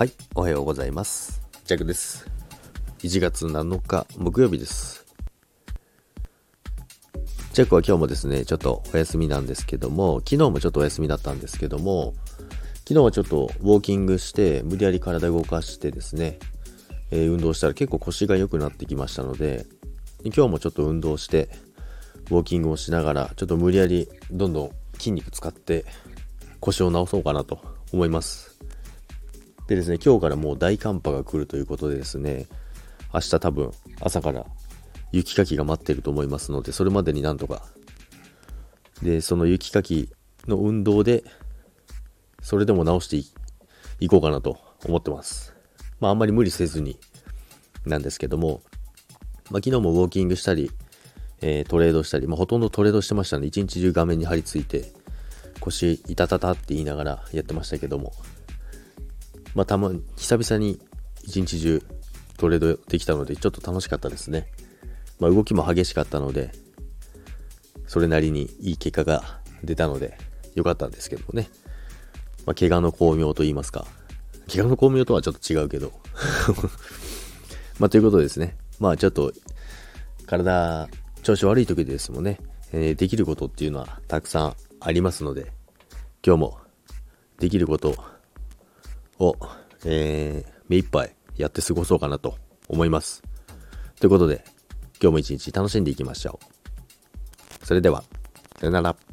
はい、おはようございます。ジャックです。1月7日木曜日です。ジャックは今日もですね、ちょっとお休みなんですけども、昨日もちょっとお休みだったんですけども、昨日はちょっとウォーキングして、無理やり体動かしてですね、えー、運動したら結構腰が良くなってきましたので、今日もちょっと運動して、ウォーキングをしながら、ちょっと無理やりどんどん筋肉使って腰を治そうかなと思います。でですね、今日からもう大寒波が来るということでですね、明日多分朝から雪かきが待ってると思いますので、それまでになんとか。で、その雪かきの運動で、それでも直していこうかなと思ってます。まああんまり無理せずになんですけども、まあ昨日もウォーキングしたり、えー、トレードしたり、まあほとんどトレードしてましたね。一日中画面に張り付いて、腰いたたたって言いながらやってましたけども、まあ、たま、久々に一日中トレードできたので、ちょっと楽しかったですね。まあ、動きも激しかったので、それなりにいい結果が出たので、良かったんですけどもね。まあ、怪我の巧妙と言いますか。怪我の巧妙とはちょっと違うけど。まあ、ということですね。まあ、ちょっと、体、調子悪い時ですもんね、えー、できることっていうのはたくさんありますので、今日もできることを、えー、目いっぱいやって過ごそうかなと思います。ということで、今日も一日楽しんでいきましょう。それでは、さよなら。